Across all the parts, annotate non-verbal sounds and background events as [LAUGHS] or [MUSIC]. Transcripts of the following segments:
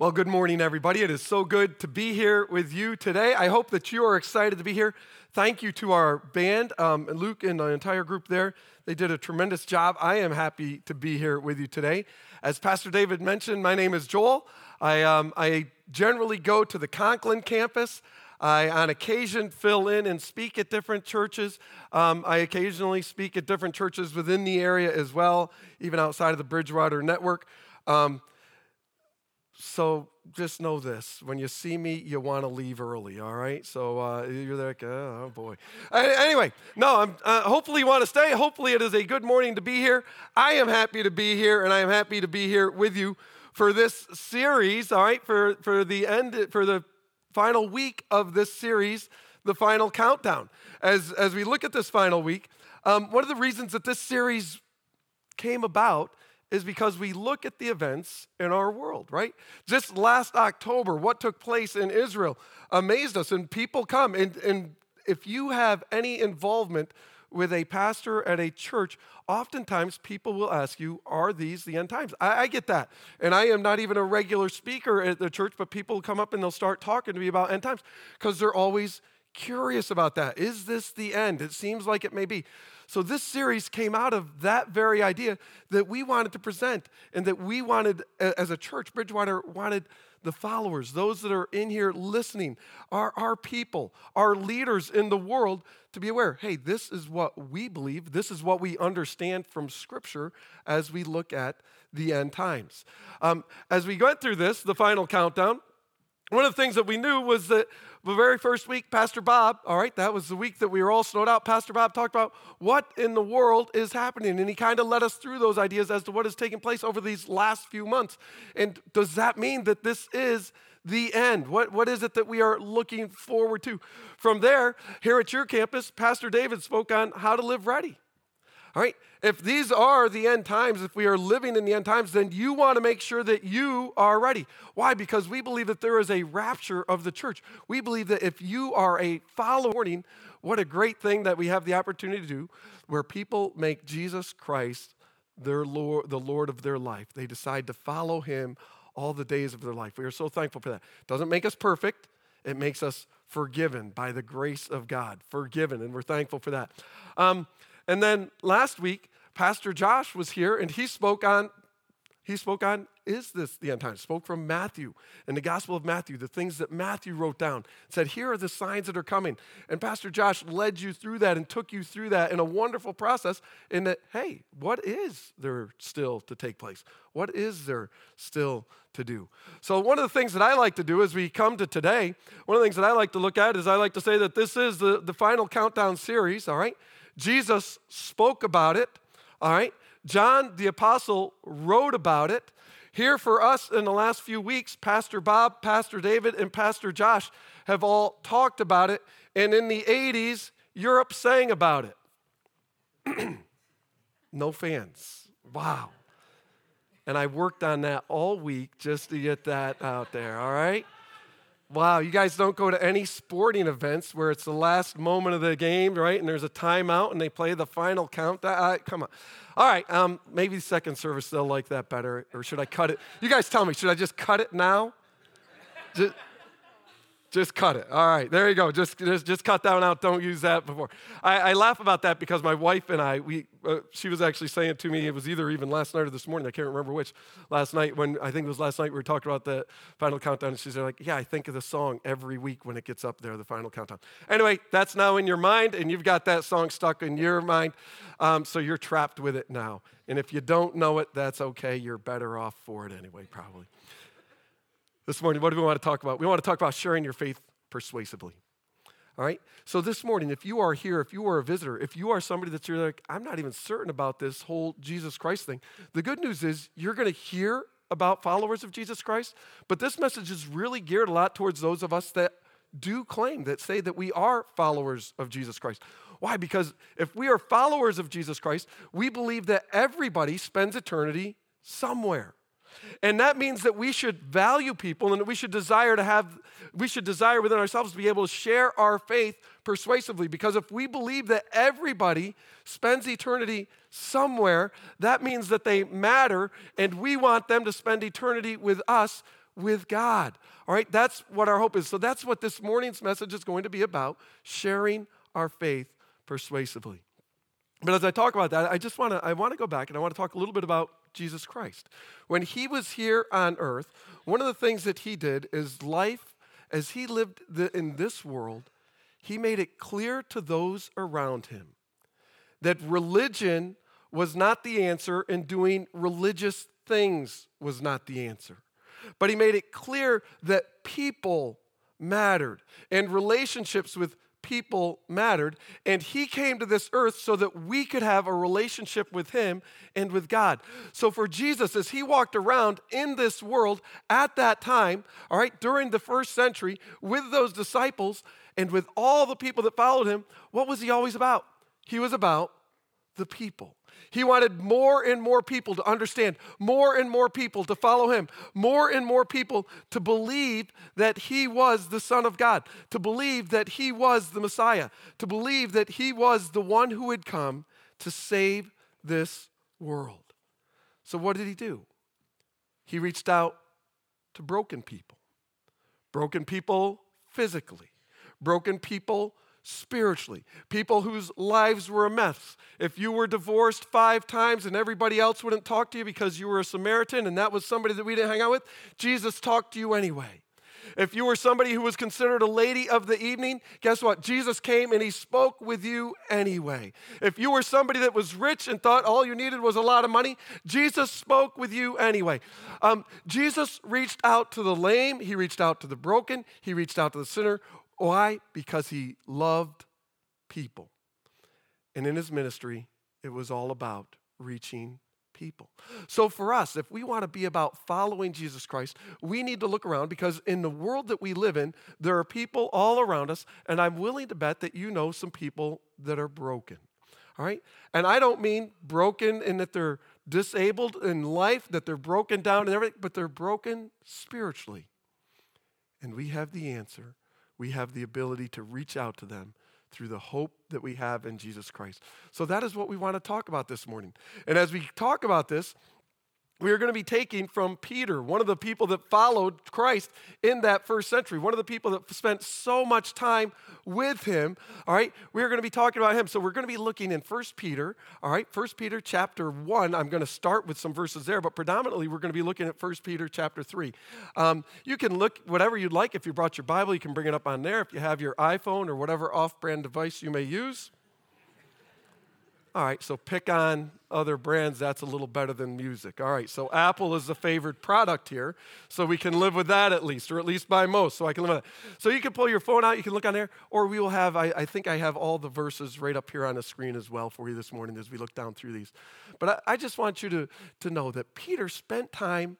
Well, good morning, everybody. It is so good to be here with you today. I hope that you are excited to be here. Thank you to our band, um, Luke and the entire group there. They did a tremendous job. I am happy to be here with you today. As Pastor David mentioned, my name is Joel. I, um, I generally go to the Conklin campus. I, on occasion, fill in and speak at different churches. Um, I occasionally speak at different churches within the area as well, even outside of the Bridgewater network. So just know this when you see me you want to leave early all right? So uh, you're like oh, oh boy. Anyway no i'm uh, hopefully you want to stay. Hopefully it is a good morning to be here. I am happy to be here and i am happy to be here with you for this series all right? For for the end for the final week of this series the final countdown. As as we look at this final week um, one of the reasons that this series came about is because we look at the events in our world, right? Just last October, what took place in Israel amazed us, and people come. And, and if you have any involvement with a pastor at a church, oftentimes people will ask you, Are these the end times? I, I, get that. And I am not even a regular speaker at the church, but people come up and they'll start talking to me about end times because they're always curious about that. Is this the end? It seems like it may be. So, this series came out of that very idea that we wanted to present and that we wanted, as a church, Bridgewater wanted the followers, those that are in here listening, our, our people, our leaders in the world to be aware hey, this is what we believe, this is what we understand from Scripture as we look at the end times. Um, as we went through this, the final countdown, one of the things that we knew was that the very first week, Pastor Bob, all right, that was the week that we were all snowed out. Pastor Bob talked about what in the world is happening. And he kind of led us through those ideas as to what has taken place over these last few months. And does that mean that this is the end? What, what is it that we are looking forward to? From there, here at your campus, Pastor David spoke on how to live ready. All right, if these are the end times, if we are living in the end times, then you want to make sure that you are ready. Why? Because we believe that there is a rapture of the church. We believe that if you are a follower, what a great thing that we have the opportunity to do where people make Jesus Christ their Lord, the Lord of their life. They decide to follow him all the days of their life. We are so thankful for that. Doesn't make us perfect, it makes us forgiven by the grace of God. Forgiven, and we're thankful for that. Um, and then last week, Pastor Josh was here and he spoke on he spoke on is this the end times? Spoke from Matthew and the Gospel of Matthew, the things that Matthew wrote down. Said, here are the signs that are coming. And Pastor Josh led you through that and took you through that in a wonderful process. In that, hey, what is there still to take place? What is there still to do? So, one of the things that I like to do as we come to today, one of the things that I like to look at is I like to say that this is the, the final countdown series, all right? Jesus spoke about it, all right? John the Apostle wrote about it. Here for us in the last few weeks, Pastor Bob, Pastor David, and Pastor Josh have all talked about it. And in the 80s, Europe sang about it. [CLEARS THROAT] no fans. Wow. And I worked on that all week just to get that out there, all right? Wow, you guys don't go to any sporting events where it's the last moment of the game, right? And there's a timeout and they play the final countdown. Uh, come on. All right, um, maybe second service they'll like that better, or should I cut it? You guys tell me, should I just cut it now? Just, just cut it. All right, there you go. Just, just, just cut that one out. Don't use that before. I, I laugh about that because my wife and I, we, uh, she was actually saying to me, it was either even last night or this morning, I can't remember which. Last night, when I think it was last night, we were talking about the final countdown, and she's like, Yeah, I think of the song every week when it gets up there, the final countdown. Anyway, that's now in your mind, and you've got that song stuck in your mind, um, so you're trapped with it now. And if you don't know it, that's okay. You're better off for it anyway, probably. This morning, what do we want to talk about? We want to talk about sharing your faith persuasively. All right? So this morning, if you are here, if you are a visitor, if you are somebody that's you're like, I'm not even certain about this whole Jesus Christ thing, the good news is you're going to hear about followers of Jesus Christ, but this message is really geared a lot towards those of us that do claim, that say that we are followers of Jesus Christ. Why? Because if we are followers of Jesus Christ, we believe that everybody spends eternity somewhere. And that means that we should value people and that we should desire to have, we should desire within ourselves to be able to share our faith persuasively. Because if we believe that everybody spends eternity somewhere, that means that they matter and we want them to spend eternity with us. with God. All right, that's what our hope is. So that's what this morning's message is going to be about sharing our faith persuasively. But as I talk about that, I just want to I want to go back and I want to talk a little bit about Jesus Christ. When he was here on earth, one of the things that he did is life as he lived the, in this world, he made it clear to those around him that religion was not the answer and doing religious things was not the answer. But he made it clear that people mattered and relationships with people mattered. And he came to this earth so that we could have a relationship with him and with God. So for Jesus, as he walked around in this world at that time, all right, during the first century, with those disciples and with all the people that followed him, what was he always about? He was about the people. He wanted more and more people to understand, more and more people to follow him, more and more people to believe that he was the Son of God, to believe that he was the Messiah, to believe that he was the one who had come to save this world. So, what did he do? He reached out to broken people, broken people physically, broken people spiritually, people whose lives were a mess. If you were divorced five times and everybody else wouldn't talk to you because you were a Samaritan and that was somebody that we didn't hang out with, Jesus talked to you anyway. If you were somebody who was considered a lady of the evening, guess what? Jesus came and he spoke with you anyway. If you were somebody that was rich and thought all you needed was a lot of money, Jesus spoke with you anyway. Um, Jesus reached out to the lame, he reached out to the broken, he reached out to the sinner. Why? Because he loved people. And in his ministry, it was all about reaching people. So for us, if we want to be about following Jesus Christ, we need to look around because in the world that we live in, there are people all around us, and I'm willing to bet that you know some people that are broken. All right? And I don't mean broken in that they're disabled in life, that they're broken down and everything, but they're broken spiritually. And we have the answer we have the ability to reach out to them through the hope that we have in Jesus Christ. So that is what we want to talk about this morning. And as we talk about this, we are going to be taking from Peter, one of the people that followed Christ in that first century, one of the people that spent so much time with him. All right, we are going to be talking about him. So we're going to be looking in First Peter, all right, First Peter chapter 1. I'm going to start with some verses there, but predominantly we're going to be looking at First Peter chapter 3. Um, you can look whatever you'd like. If you brought your Bible, you can bring it up on there. If you have your iPhone or whatever off brand device you may use, all right, so pick on other brands, that's a little better than music. All right, so Apple is the favored product here, so we can live with that at least, or at least by most, so I can live with that. So you can pull your phone out, you can look on there, or we will have, I, I think I have all the verses right up here on the screen as well for you this morning as we look down through these. But I, I just want you to, to know that Peter spent time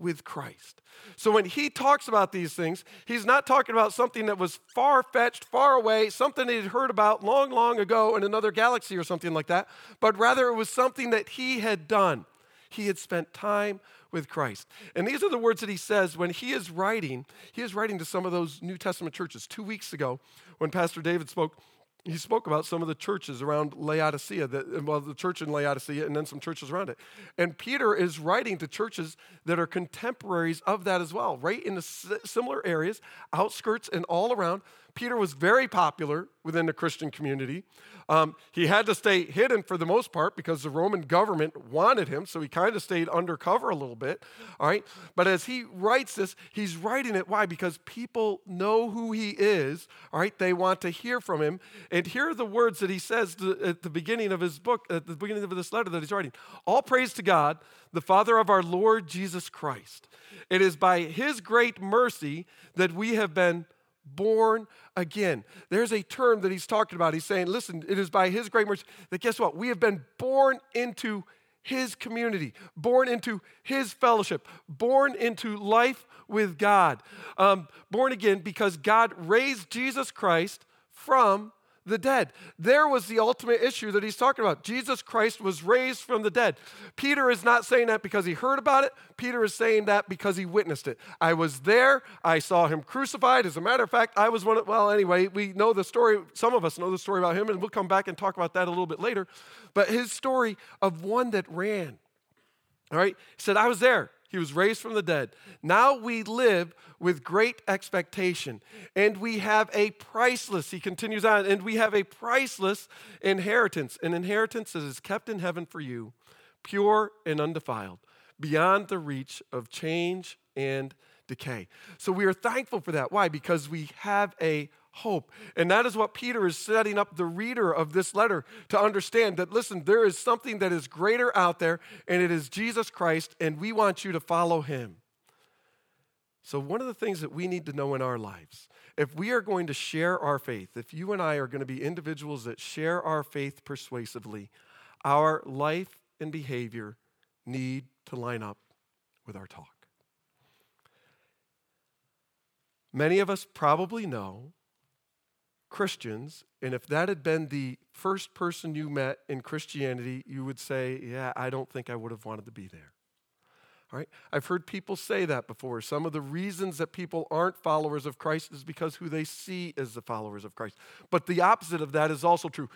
with Christ. So when he talks about these things, he's not talking about something that was far fetched, far away, something he'd heard about long, long ago in another galaxy or something like that, but rather it was something that he had done. He had spent time with Christ. And these are the words that he says when he is writing. He is writing to some of those New Testament churches. Two weeks ago, when Pastor David spoke, he spoke about some of the churches around Laodicea, the, well, the church in Laodicea, and then some churches around it. And Peter is writing to churches that are contemporaries of that as well, right in the similar areas, outskirts and all around. Peter was very popular within the Christian community. Um, he had to stay hidden for the most part because the Roman government wanted him, so he kind of stayed undercover a little bit. All right. But as he writes this, he's writing it. Why? Because people know who he is. All right. They want to hear from him. And here are the words that he says to, at the beginning of his book, at the beginning of this letter that he's writing All praise to God, the Father of our Lord Jesus Christ. It is by his great mercy that we have been born again. There's a term that he's talking about. He's saying, listen, it is by his great mercy that guess what? We have been born into his community, born into his fellowship, born into life with God, um, born again because God raised Jesus Christ from the dead. There was the ultimate issue that he's talking about. Jesus Christ was raised from the dead. Peter is not saying that because he heard about it. Peter is saying that because he witnessed it. I was there. I saw him crucified. As a matter of fact, I was one of, well, anyway, we know the story. Some of us know the story about him, and we'll come back and talk about that a little bit later. But his story of one that ran. All right? He said, I was there. He was raised from the dead. Now we live with great expectation. And we have a priceless, he continues on, and we have a priceless inheritance. An inheritance that is kept in heaven for you, pure and undefiled, beyond the reach of change and decay. So we are thankful for that. Why? Because we have a hope. And that is what Peter is setting up the reader of this letter to understand that, listen, there is something that is greater out there, and it is Jesus Christ, and we want you to follow him. So, one of the things that we need to know in our lives, if we are going to share our faith, if you and I are going to be individuals that share our faith persuasively, our life and behavior need to line up with our talk. Many of us probably know Christians, and if that had been the first person you met in Christianity, you would say, Yeah, I don't think I would have wanted to be there. All right? I've heard people say that before. Some of the reasons that people aren't followers of Christ is because who they see as the followers of Christ. But the opposite of that is also true.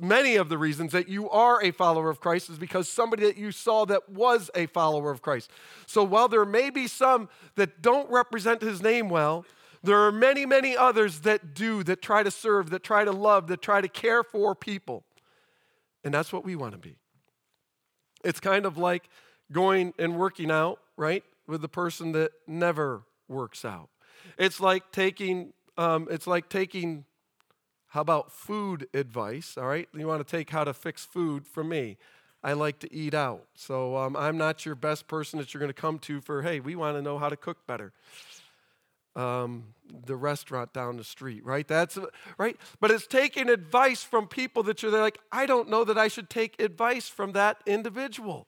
Many of the reasons that you are a follower of Christ is because somebody that you saw that was a follower of Christ. So while there may be some that don't represent his name well, there are many, many others that do, that try to serve, that try to love, that try to care for people. And that's what we want to be. It's kind of like going and working out, right, with the person that never works out. It's like taking, um, it's like taking, how about food advice, all right? You want to take how to fix food from me. I like to eat out. So um, I'm not your best person that you're going to come to for, hey, we want to know how to cook better um, the restaurant down the street, right? That's right. But it's taking advice from people that you're like, I don't know that I should take advice from that individual.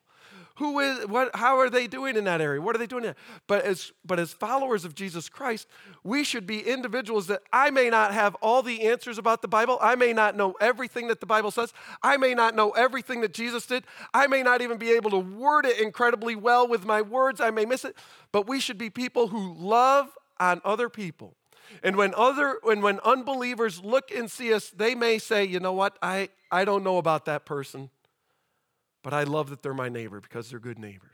Who is what? How are they doing in that area? What are they doing? But as but as followers of Jesus Christ, we should be individuals that I may not have all the answers about the Bible. I may not know everything that the Bible says. I may not know everything that Jesus did. I may not even be able to word it incredibly well with my words. I may miss it. But we should be people who love on other people. And when other when when unbelievers look and see us, they may say, "You know what? I I don't know about that person, but I love that they're my neighbor because they're good neighbors."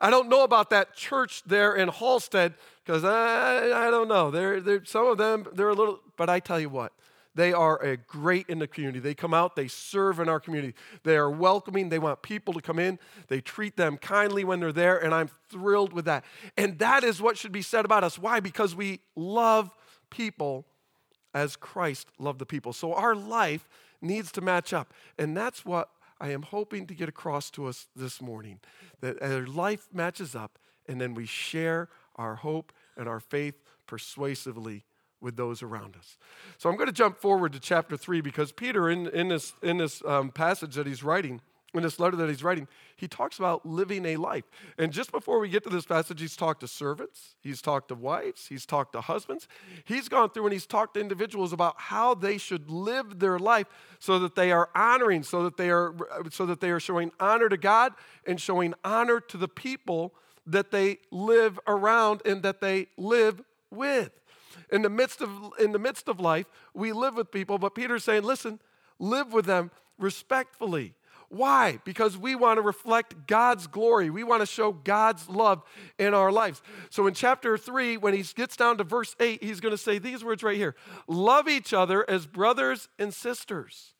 I don't know about that church there in Hallstead because I, I don't know. They're, they're, some of them, they're a little, but I tell you what, they are a great in the community. They come out, they serve in our community. They are welcoming. They want people to come in. They treat them kindly when they're there, and I'm thrilled with that. And that is what should be said about us. Why? Because we love people as Christ loved the people. So our life needs to match up. And that's what I am hoping to get across to us this morning that our life matches up, and then we share our hope and our faith persuasively with those around us. So I'm going to jump forward to chapter 3 because Peter, in, in this, in this um, passage that he's writing, in this letter that he's writing, he talks about living a life. And just before we get to this passage, he's talked to servants, he's talked to wives, he's talked to husbands. He's gone through and he's talked to individuals about how they should live their life so that they are honoring, so that they are so that they are showing honor to God and showing honor to the people that they live around and that they live with in the midst of in the midst of life, we live with people, but Peter's saying, listen, live with them respectfully. Why? Because we want to reflect God's glory. We want to show God's love in our lives. So in chapter 3, when he gets down to verse 8, he's going to say these words right here Love each other as brothers and sisters.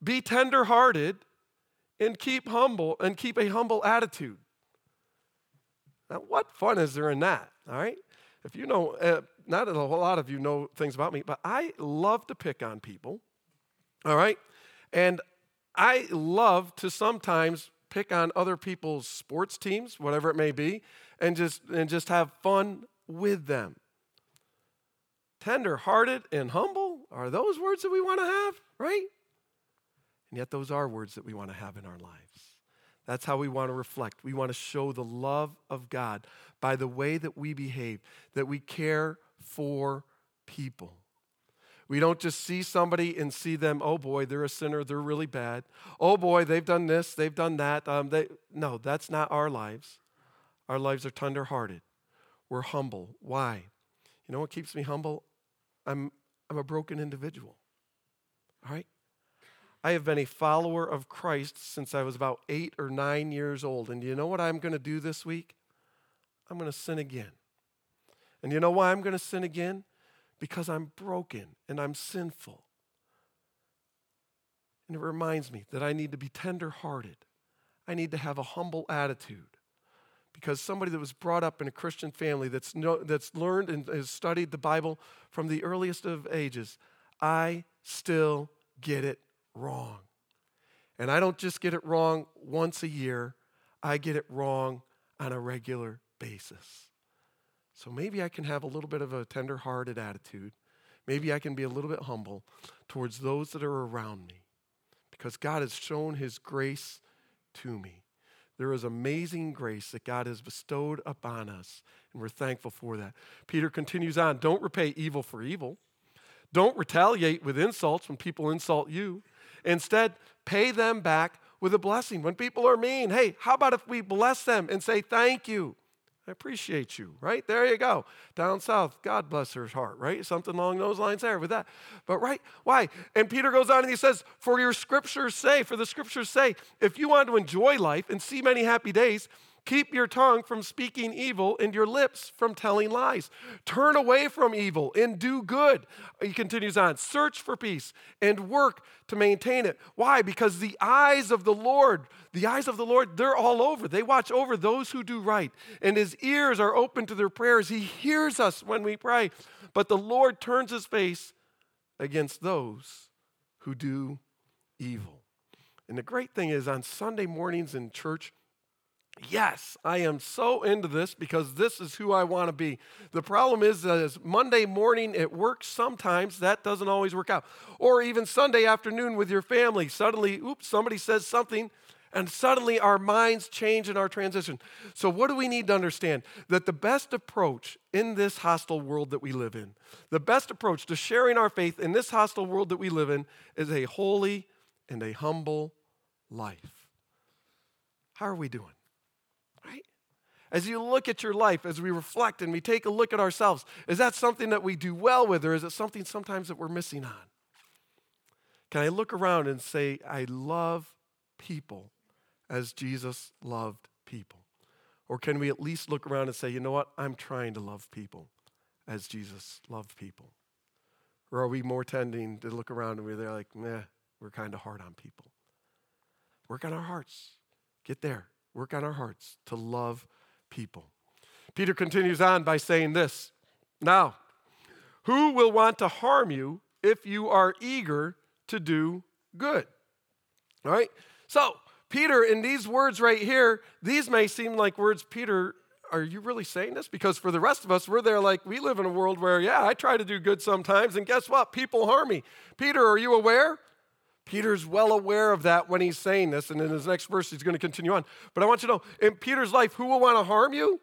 Be tenderhearted and keep humble and keep a humble attitude. Now, what fun is there in that? All right? If you know, uh, not a whole lot of you know things about me, but I love to pick on people. All right? And I love to sometimes pick on other people's sports teams, whatever it may be, and just and just have fun with them. Tender-hearted and humble are those words that we want to have, right? And yet those are words that we want to have in our lives. That's how we want to reflect. We want to show the love of God by the way that we behave, that we care for people. We don't just see somebody and see them, oh boy, they're a sinner, they're really bad. Oh boy, they've done this, they've done that. Um, they, no, that's not our lives. Our lives are tenderhearted. We're humble. Why? You know what keeps me humble? I'm, I'm a broken individual. All right? I have been a follower of Christ since I was about eight or nine years old. And do you know what I'm going to do this week? I'm going to sin again. And you know why I'm going to sin again? Because I'm broken and I'm sinful. And it reminds me that I need to be tender-hearted. I need to have a humble attitude. Because somebody that was brought up in a Christian family that's, no, that's learned and has studied the Bible from the earliest of ages, I still get it wrong. And I don't just get it wrong once a year, I get it wrong on a regular basis. So maybe I can have a little bit of a tender hearted attitude. Maybe I can be a little bit humble towards those that are around me because God has shown his grace to me. There is amazing grace that God has bestowed upon us, and we're thankful for that. Peter continues on Don't repay evil for evil. Don't retaliate with insults when people insult you. Instead, pay them back with a blessing. When people are mean, hey, how about if we bless them and say thank you? I appreciate you, right? There you go. Down south, God bless her heart, right? Something along those lines there with that. But, right? Why? And Peter goes on and he says, For your scriptures say, for the scriptures say, if you want to enjoy life and see many happy days, Keep your tongue from speaking evil and your lips from telling lies. Turn away from evil and do good. He continues on search for peace and work to maintain it. Why? Because the eyes of the Lord, the eyes of the Lord, they're all over. They watch over those who do right, and his ears are open to their prayers. He hears us when we pray, but the Lord turns his face against those who do evil. And the great thing is, on Sunday mornings in church, Yes, I am so into this because this is who I want to be. The problem is uh, that as Monday morning it works sometimes, that doesn't always work out. Or even Sunday afternoon with your family, suddenly, oops, somebody says something, and suddenly our minds change in our transition. So, what do we need to understand? That the best approach in this hostile world that we live in, the best approach to sharing our faith in this hostile world that we live in, is a holy and a humble life. How are we doing? As you look at your life, as we reflect and we take a look at ourselves, is that something that we do well with, or is it something sometimes that we're missing on? Can I look around and say, I love people as Jesus loved people? Or can we at least look around and say, you know what, I'm trying to love people as Jesus loved people? Or are we more tending to look around and we're there like, meh, we're kind of hard on people? Work on our hearts. Get there. Work on our hearts to love people. Peter continues on by saying this Now, who will want to harm you if you are eager to do good? All right? So, Peter, in these words right here, these may seem like words, Peter, are you really saying this? Because for the rest of us, we're there like we live in a world where, yeah, I try to do good sometimes, and guess what? People harm me. Peter, are you aware? Peter's well aware of that when he's saying this, and in his next verse, he's going to continue on. But I want you to know in Peter's life, who will want to harm you?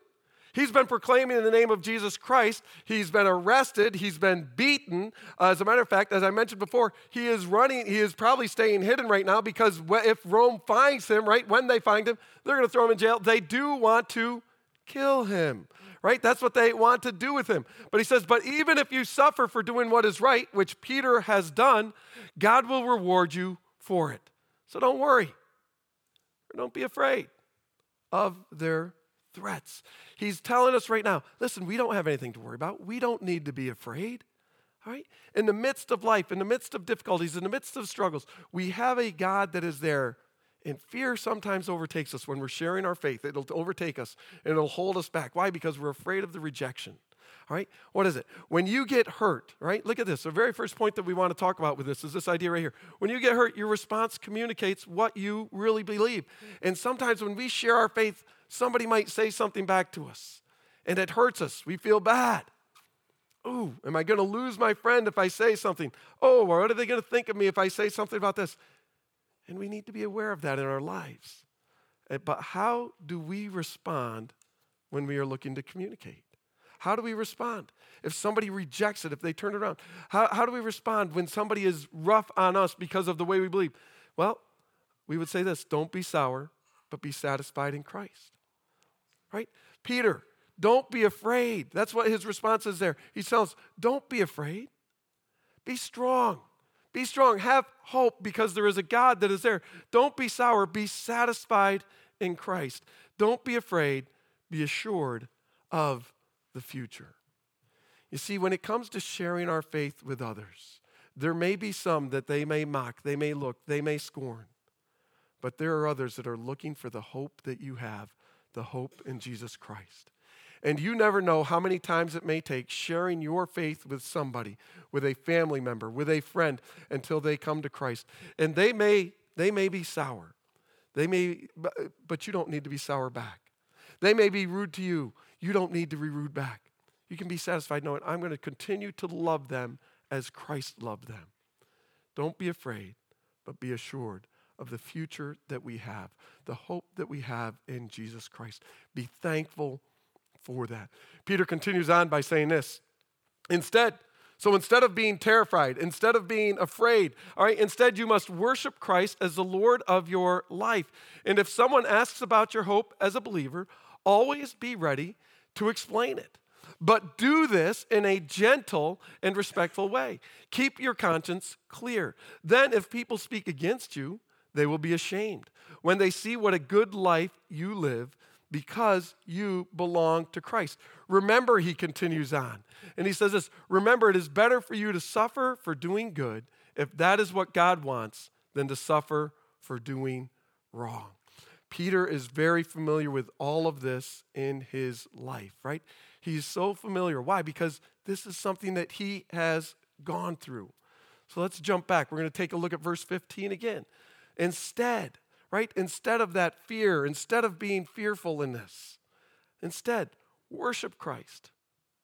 He's been proclaiming in the name of Jesus Christ. He's been arrested. He's been beaten. Uh, as a matter of fact, as I mentioned before, he is running. He is probably staying hidden right now because if Rome finds him, right, when they find him, they're going to throw him in jail. They do want to kill him right? That's what they want to do with him. But he says, But even if you suffer for doing what is right, which Peter has done, God will reward you for it. So don't worry. Or Don't be afraid of their threats. He's telling us right now listen, we don't have anything to worry about. We don't need to be afraid. All right? In the midst of life, in the midst of difficulties, in the midst of struggles, we have a God that is there and fear sometimes overtakes us when we're sharing our faith. It'll overtake us and it'll hold us back. Why? Because we're afraid of the rejection. All right? What is it? When you get hurt, right? Look at this. The very first point that we want to talk about with this is this idea right here. When you get hurt, your response communicates what you really believe. And sometimes when we share our faith, somebody might say something back to us and it hurts us. We feel bad. Ooh, am I going to lose my friend if I say something? Oh, what are they going to think of me if I say something about this? And we need to be aware of that in our lives. Eh, but how do we respond when we are looking to communicate? How do we respond? If somebody rejects it, if they turn it around, how, how do we respond when somebody is rough on us because of the way we believe? Well, we would say this don't be sour, but be satisfied in Christ. Right? Peter, don't be afraid. That's what his response is there. He tells, don't be afraid. Be strong. Be strong. Have hope because there is a God that is there. Don't be sour. Be satisfied in Christ. Don't be afraid. Be assured of the future. You see, when it comes to sharing our faith with others, there may be some that they may mock, they may look, they may scorn, but there are others that are looking for the hope that you have, the hope in Jesus Christ. And you never know how many times it may take sharing your faith with somebody, with a family member, with a friend, until they come to Christ. And they may, they may be sour. They may, but you don't need to be sour back. They may be rude to you. You don't need to be rude back. You can be satisfied knowing I'm going to continue to love them as Christ loved them. Don't be afraid, but be assured of the future that we have, the hope that we have in Jesus Christ. Be thankful for that. Peter continues on by saying this Instead, so instead of being terrified, instead of being afraid, all right, instead you must worship Christ as the Lord of your life. And if someone asks about your hope as a believer, always be ready to explain it. But do this in a gentle and respectful way. Keep your conscience clear. Then, if people speak against you, they will be ashamed when they see what a good life you live because you belong to Christ. Remember, he continues on, and he says this Remember, it is better for you to suffer for doing good, if that is what God wants, than to suffer for doing wrong. Peter is very familiar with all of this in his life, right? He's so familiar. Why? Because this is something that he has gone through. So let's jump back. We're going to take a look at verse 15 again. Instead, right? Instead of that fear, instead of being fearful in this, instead, worship Christ.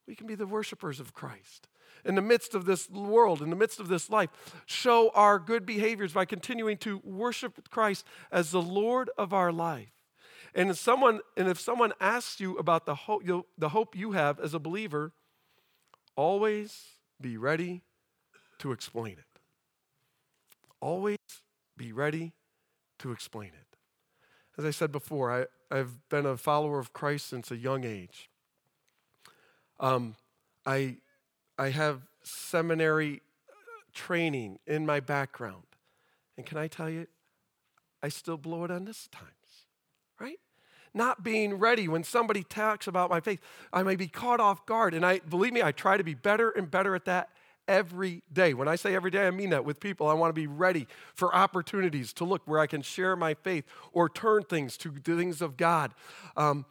We can be the worshipers of Christ. In the midst of this world, in the midst of this life, show our good behaviors by continuing to worship Christ as the Lord of our life. And if someone, and if someone asks you about the hope, the hope you have as a believer, always be ready to explain it. Always be ready to explain it. As I said before, I, I've been a follower of Christ since a young age. Um, I, I have seminary training in my background. And can I tell you, I still blow it on this times, right? Not being ready when somebody talks about my faith, I may be caught off guard. And I believe me, I try to be better and better at that every day. When I say every day, I mean that with people. I want to be ready for opportunities to look where I can share my faith or turn things to things of God. Um,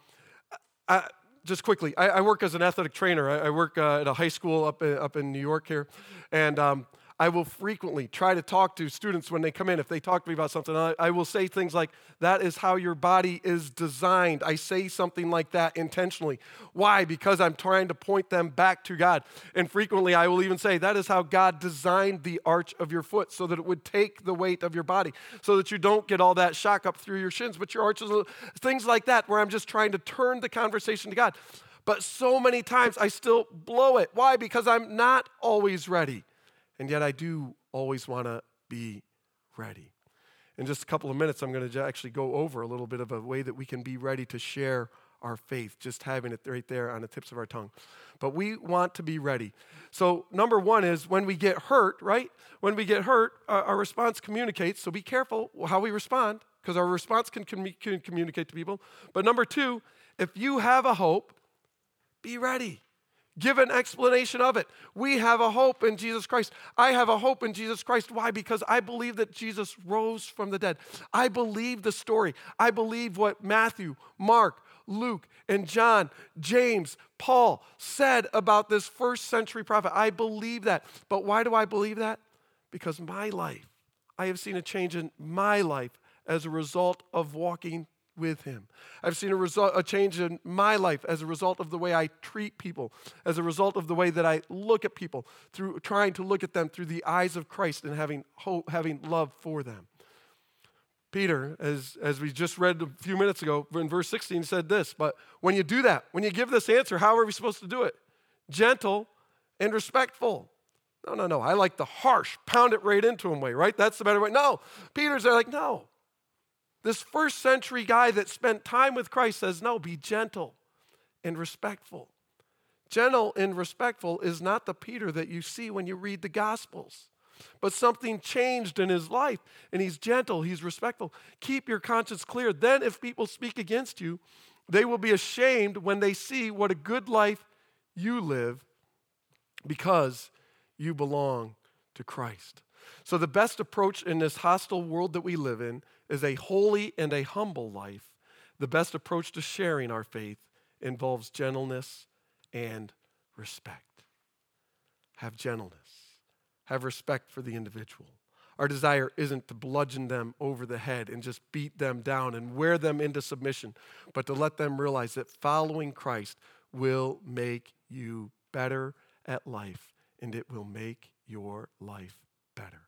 I, just quickly, I, I, work as an athletic trainer. I, I work uh, at a high school up in, up in New York here. And um, I will frequently try to talk to students when they come in. If they talk to me about something, I, will say things like, That is how your body is designed. I say something like that intentionally. Why? Because I'm trying to point them back to God. And frequently, I will even say, That is how God designed the arch of your foot so that it would take the weight of your body, so that you don't get all that shock up through your shins, but your arches, things like that, where I'm just trying to turn the conversation to God. But so many times I still blow it. Why? Because I'm not always ready. And yet I do always want to be ready. In just a couple of minutes, I'm going to actually go over a little bit of a way that we can be ready to share our faith, just having it right there on the tips of our tongue. But we want to be ready. So, number one is when we get hurt, right? When we get hurt, uh, our response communicates. So, be careful how we respond because our response can, can, can communicate to people. But number two, if you have a hope, be ready. Give an explanation of it. We have a hope in Jesus Christ. I have a hope in Jesus Christ. Why? Because I believe that Jesus rose from the dead. I believe the story. I believe what Matthew, Mark, Luke, and John, James, Paul said about this first century prophet. I believe that. But why do I believe that? Because my life, I have seen a change in my life as a result of walking with him. I've seen a, result, a change in my life as a result of the way I treat people, as a result of the way that I look at people, through trying to look at them through the eyes of Christ and having hope, having love for them. Peter, as, as we just read a few minutes ago in verse 16, said this, but when you do that, when you give this answer, how are we supposed to do it? Gentle and respectful. No, no, no. I like the harsh, pound it right into him way, right? That's the better way. No. Peter's there like, no. This first century guy that spent time with Christ says, no, be gentle and respectful. Gentle and respectful is not the Peter that you see when you read the Gospels, but something changed in his life, and he's gentle, he's respectful. Keep your conscience clear. Then, if people speak against you, They will be ashamed when they see what a good life you live because you belong to Christ. So, the best approach in this hostile world that we live in is a holy and a humble life. The best approach to sharing our faith involves gentleness and respect. Have gentleness, have respect for the individual. Our desire isn't to bludgeon them over the head and just beat them down and wear them into submission, but to let them realize that following Christ will make you better at life and it will make your life better.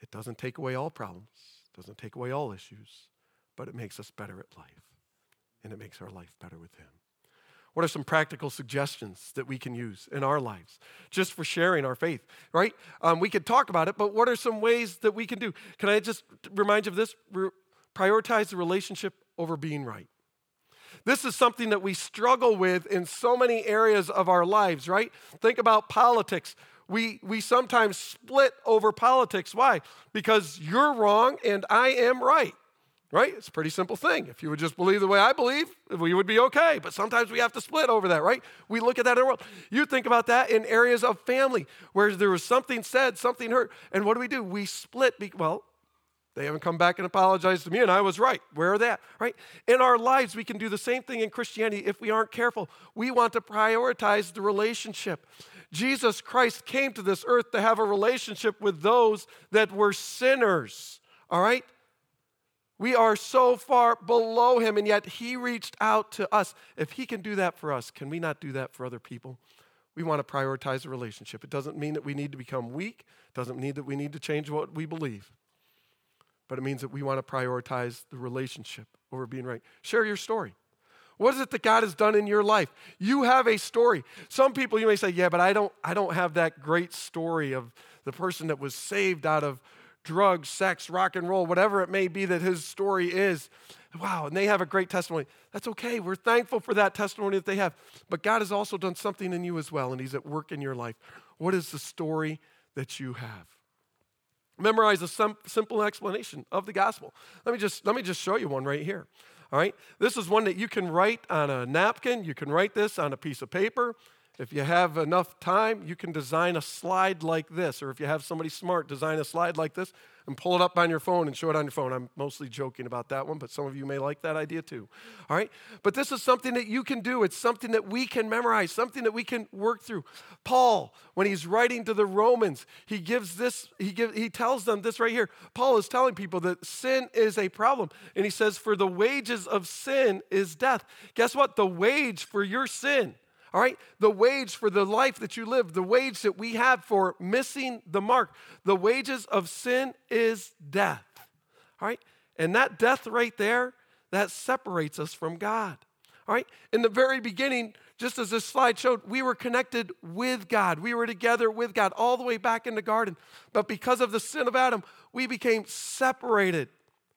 It doesn't take away all problems, doesn't take away all issues, but it makes us better at life and it makes our life better with Him. What are some practical suggestions that we can use in our lives just for sharing our faith, right? Um, we could talk about it, but what are some ways that we can do? Can I just remind you of this? Re- prioritize the relationship over being right. This is something that we struggle with in so many areas of our lives, right? Think about politics. We, we sometimes split over politics. Why? Because you're wrong and I am right right? It's a pretty simple thing. If you would just believe the way I believe, we would be okay. But sometimes we have to split over that, right? We look at that in the world. You think about that in areas of family where there was something said, something hurt, and what do we do? We split. Well, they haven't come back and apologized to me, and I was right. Where are that? Right? In our lives, we can do the same thing in Christianity if we aren't careful. We want to prioritize the relationship. Jesus Christ came to this earth to have a relationship with those that were sinners. All right? We are so far below him, and yet he reached out to us. If he can do that for us, can we not do that for other people? We want to prioritize the relationship. It doesn't mean that we need to become weak, it doesn't mean that we need to change what we believe, but it means that we want to prioritize the relationship over being right. Share your story. What is it that God has done in your life? You have a story. Some people you may say, "Yeah, but I don't I don't have that great story of the person that was saved out of drugs, sex, rock and roll, whatever it may be that his story is. Wow, and they have a great testimony. That's okay. We're thankful for that testimony that they have. But God has also done something in you as well, and He's at work in your life. What is the story that you have? Memorize a sim- simple explanation of the gospel. Let me just let me just show you one right here. All right, this is one that you can write on a napkin. You can write this on a piece of paper. If you have enough time, you can design a slide like this, or if you have somebody smart, design a slide like this and pull it up on your phone and show it on your phone. I'm mostly joking about that one, but some of you may like that idea too. All right? But this is something that you can do. It's something that we can memorize, something that we can work through. Paul, when he's writing to the Romans, he gives this, he, give, he tells them this right here. Paul is telling people that sin is a problem. And he says, For the wages of sin is death. Guess what? The wage for your sin all right? The wage for the life that you live, the wage that we have for missing the mark, the wages of sin is death. All right? And that death right there, that separates us from God. All right? In the very beginning, just as this slide showed, we were connected with God. We were together with God all the way back in the garden. But because of the sin of Adam, we became separated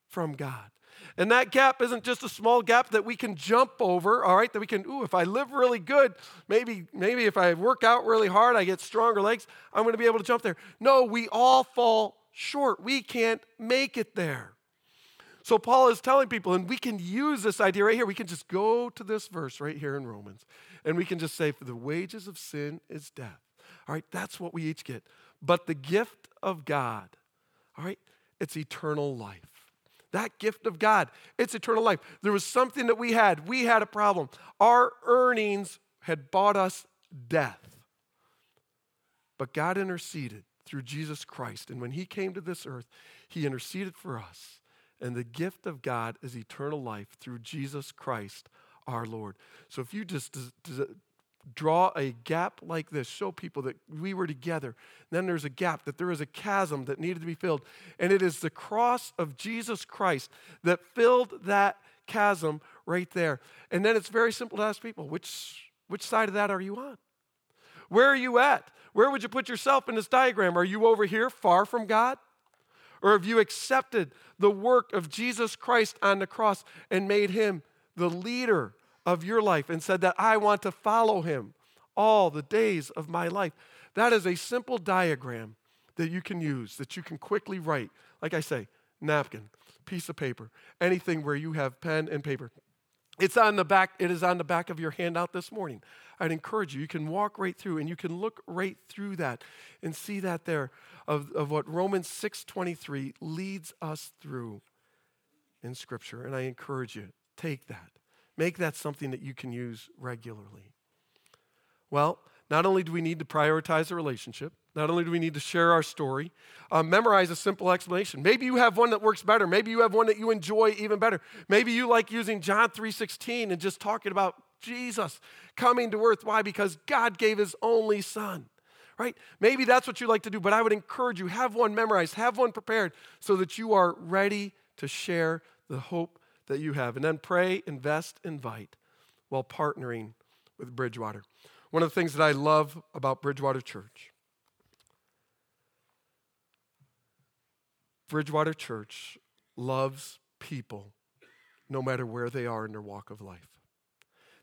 from God. And that gap isn't just a small gap that we can jump over, all right? That we can, ooh, if I live really good, maybe, maybe if I work out really hard, I get stronger legs, I'm going to be able to jump there. No, we all fall short. We can't make it there. So Paul is telling people, and we can use this idea right here. We can just go to this verse right here in Romans, and we can just say, For the wages of sin is death. All right, that's what we each get. But the gift of God, all right, it's eternal life. That gift of God, it's eternal life. There was something that we had. We had a problem. Our earnings had bought us death. But God interceded through Jesus Christ. And when He came to this earth, He interceded for us. And the gift of God is eternal life through Jesus Christ our Lord. So if you just draw a gap like this, show people that we were together. Then there's a gap, that there is a chasm that needed to be filled. And it is the cross of Jesus Christ that filled that chasm right there. And then it's very simple to ask people which, which side of that are you on? Where are you at? Where would you put yourself in this diagram? Are you over here far from God? Or have you accepted the work of Jesus Christ on the cross and made him the leader of your life and said that I want to follow him all the days of my life. That is a simple diagram that you can use, that you can quickly write. Like I say, napkin, piece of paper, anything where you have pen and paper. It's on the back, it is on the back of your handout this morning. I'd encourage you, you can walk right through and you can look right through that and see that there of, of what Romans 6:23 leads us through in Scripture. And I encourage you, take that. Make that something that you can use regularly. Well, not only do we need to prioritize a relationship, not only do we need to share our story, uh, memorize a simple explanation. Maybe you have one that works better. Maybe you have one that you enjoy even better. Maybe you like using John 3:16 and just talking about Jesus coming to earth. Why? Because God gave his only son. Right? Maybe that's what you like to do, but I would encourage you have one memorized, have one prepared so that you are ready to share the hope that you have. And then pray, invest, invite while partnering with Bridgewater. One of the things that I love about Bridgewater Church Bridgewater Church loves people no matter where they are in their walk of life.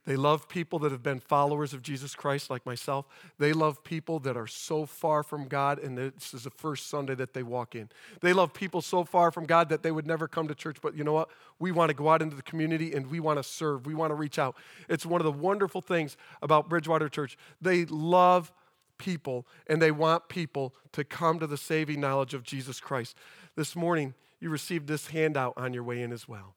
They love people that have been followers of Jesus Christ, like myself. They love people that are so far from God, and this is the first Sunday that they walk in. They love people so far from God that they would never come to church, but you know what? We want to go out into the community and we want to serve. We want to reach out. It's one of the wonderful things about Bridgewater Church. They love people and they want people to come to the saving knowledge of Jesus Christ. This morning, you received this handout on your way in as well.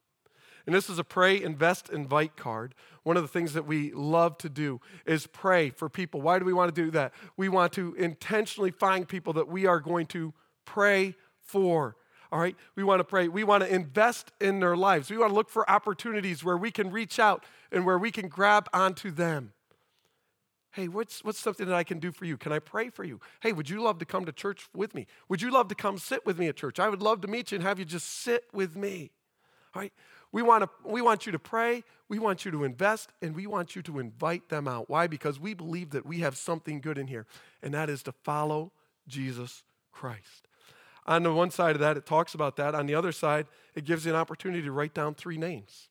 And this is a pray, invest, invite card. One of the things that we love to do is pray for people. Why do we want to do that? We want to intentionally find people that we are going to pray for. All right? We want to pray. We want to invest in their lives. We want to look for opportunities where we can reach out and where we can grab onto them. Hey, what's, what's something that I can do for you? Can I pray for you? Hey, would you love to come to church with me? Would you love to come sit with me at church? I would love to meet you and have you just sit with me. All right? We want, to, we want you to pray, we want you to invest, and we want you to invite them out. Why? Because we believe that we have something good in here, and that is to follow Jesus Christ. On the one side of that, it talks about that. On the other side, it gives you an opportunity to write down three names.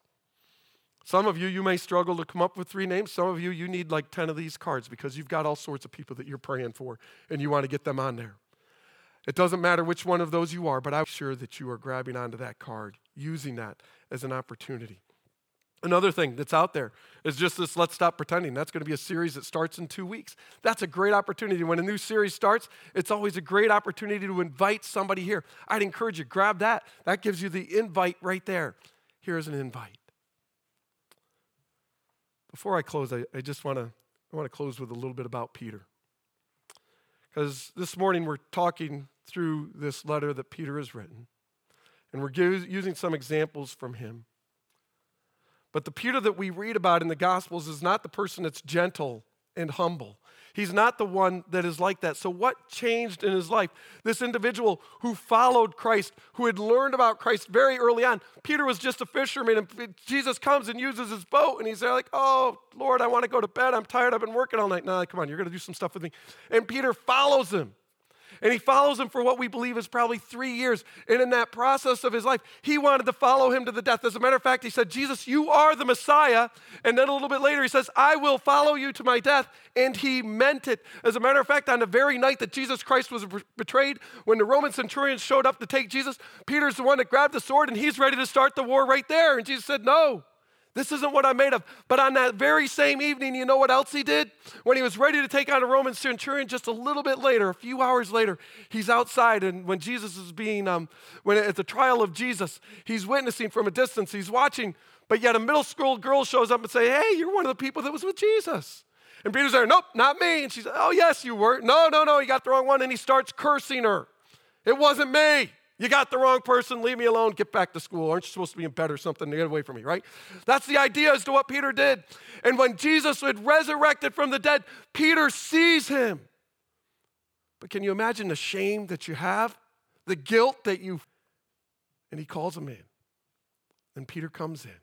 Some of you, you may struggle to come up with three names. Some of you, you need like 10 of these cards because you've got all sorts of people that you're praying for and you want to get them on there. It doesn't matter which one of those you are, but I'm sure that you are grabbing onto that card, using that as an opportunity. Another thing that's out there is just this Let's Stop Pretending. That's going to be a series that starts in two weeks. That's a great opportunity. When a new series starts, it's always a great opportunity to invite somebody here. I'd encourage you, grab that. That gives you the invite right there. Here's an invite. Before I close, I, I just want to I want to close with a little bit about Peter. Because this morning we're talking through this letter that Peter has written, and we're using some examples from him. But the Peter that we read about in the Gospels is not the person that's gentle and humble. He's not the one that is like that. So, what changed in his life? This individual who followed Christ, who had learned about Christ very early on. Peter was just a fisherman, and Jesus comes and uses his boat, and he's there like, Oh, Lord, I want to go to bed. I'm tired. I've been working all night. No, come on, you're going to do some stuff with me. And Peter follows him. And he follows him for what we believe is probably three years. And in that process of his life, he wanted to follow him to the death. As a matter of fact, he said, Jesus, you are the Messiah. And then a little bit later, he says, I will follow you to my death. And he meant it. As a matter of fact, on the very night that Jesus Christ was betrayed, when the Roman centurions showed up to take Jesus, Peter's the one that grabbed the sword and he's ready to start the war right there. And Jesus said, No. This isn't what I'm made of. But on that very same evening, you know what else he did? When he was ready to take on a Roman centurion, just a little bit later, a few hours later, he's outside, and when Jesus is being, um, when at the trial of Jesus, he's witnessing from a distance, he's watching, but yet a middle school girl shows up and say, "Hey, you're one of the people that was with Jesus." And Peter's there, "Nope, not me." And she's, "Oh yes, you were." "No, no, no, you got the wrong one." And he starts cursing her. "It wasn't me." You got the wrong person, leave me alone, get back to school. Aren't you supposed to be in bed or something? Get away from me, right? That's the idea as to what Peter did. And when Jesus was resurrected from the dead, Peter sees him. But can you imagine the shame that you have? The guilt that you. And he calls him in. And Peter comes in.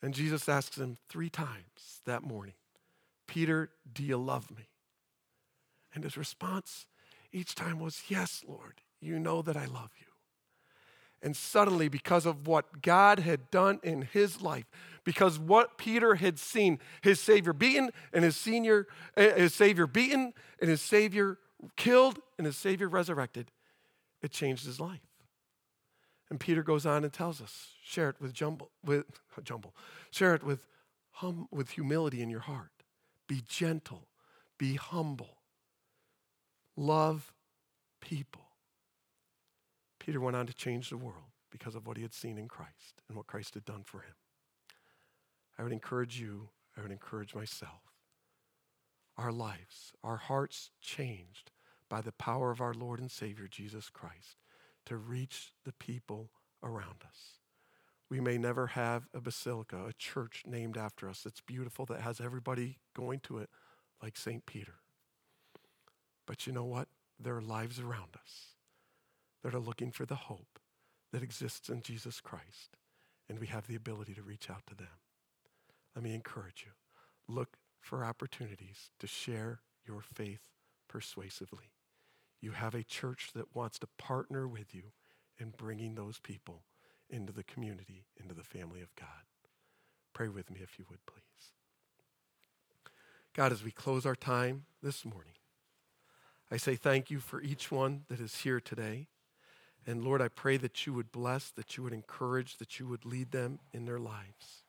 And Jesus asks him three times that morning Peter, do you love me? And his response each time was, Yes, Lord. You know that I love you. And suddenly, because of what God had done in his life, because what Peter had seen, his Savior beaten and his senior, eh, his Savior beaten and his Savior killed and his Savior resurrected, it changed his life. And Peter goes on and tells us, share it with jumble, with [LAUGHS] jumble, share it with hum, with humility in your heart. Be gentle, be humble, love people. Peter went on to change the world because of what he had seen in Christ and what Christ had done for him. I would encourage you, I would encourage myself. Our lives, our hearts changed by the power of our Lord and Savior Jesus Christ to reach the people around us. We may never have a basilica, a church named after us that's beautiful, that has everybody going to it like St. Peter. But you know what? There are lives around us that are looking for the hope that exists in Jesus Christ, and we have the ability to reach out to them. Let me encourage you look for opportunities to share your faith persuasively. You have a church that wants to partner with you in bringing those people into the community, into the family of God. Pray with me if you would, please. God, as we close our time this morning, I say thank you for each one that is here today. And Lord, I pray that you would bless, that you would encourage, that you would lead them in their lives.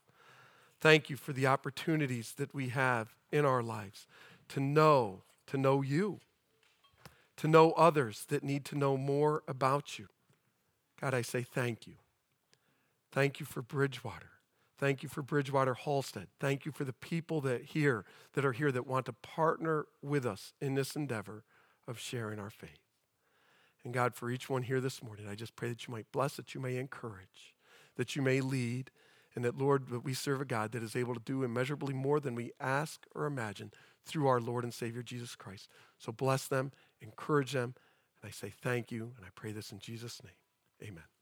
Thank you for the opportunities that we have in our lives to know, to know you, to know others that need to know more about you. God, I say thank you. Thank you for Bridgewater. Thank you for Bridgewater Hallstead. Thank you for the people that here that are here that want to partner with us in this endeavor of sharing our faith. And God, for each one here this morning, I just pray that you might bless, that you may encourage, that you may lead, and that, Lord, that we serve a God that is able to do immeasurably more than we ask or imagine through our Lord and Savior Jesus Christ. So bless them, encourage them, and I say thank you, and I pray this in Jesus' name. Amen.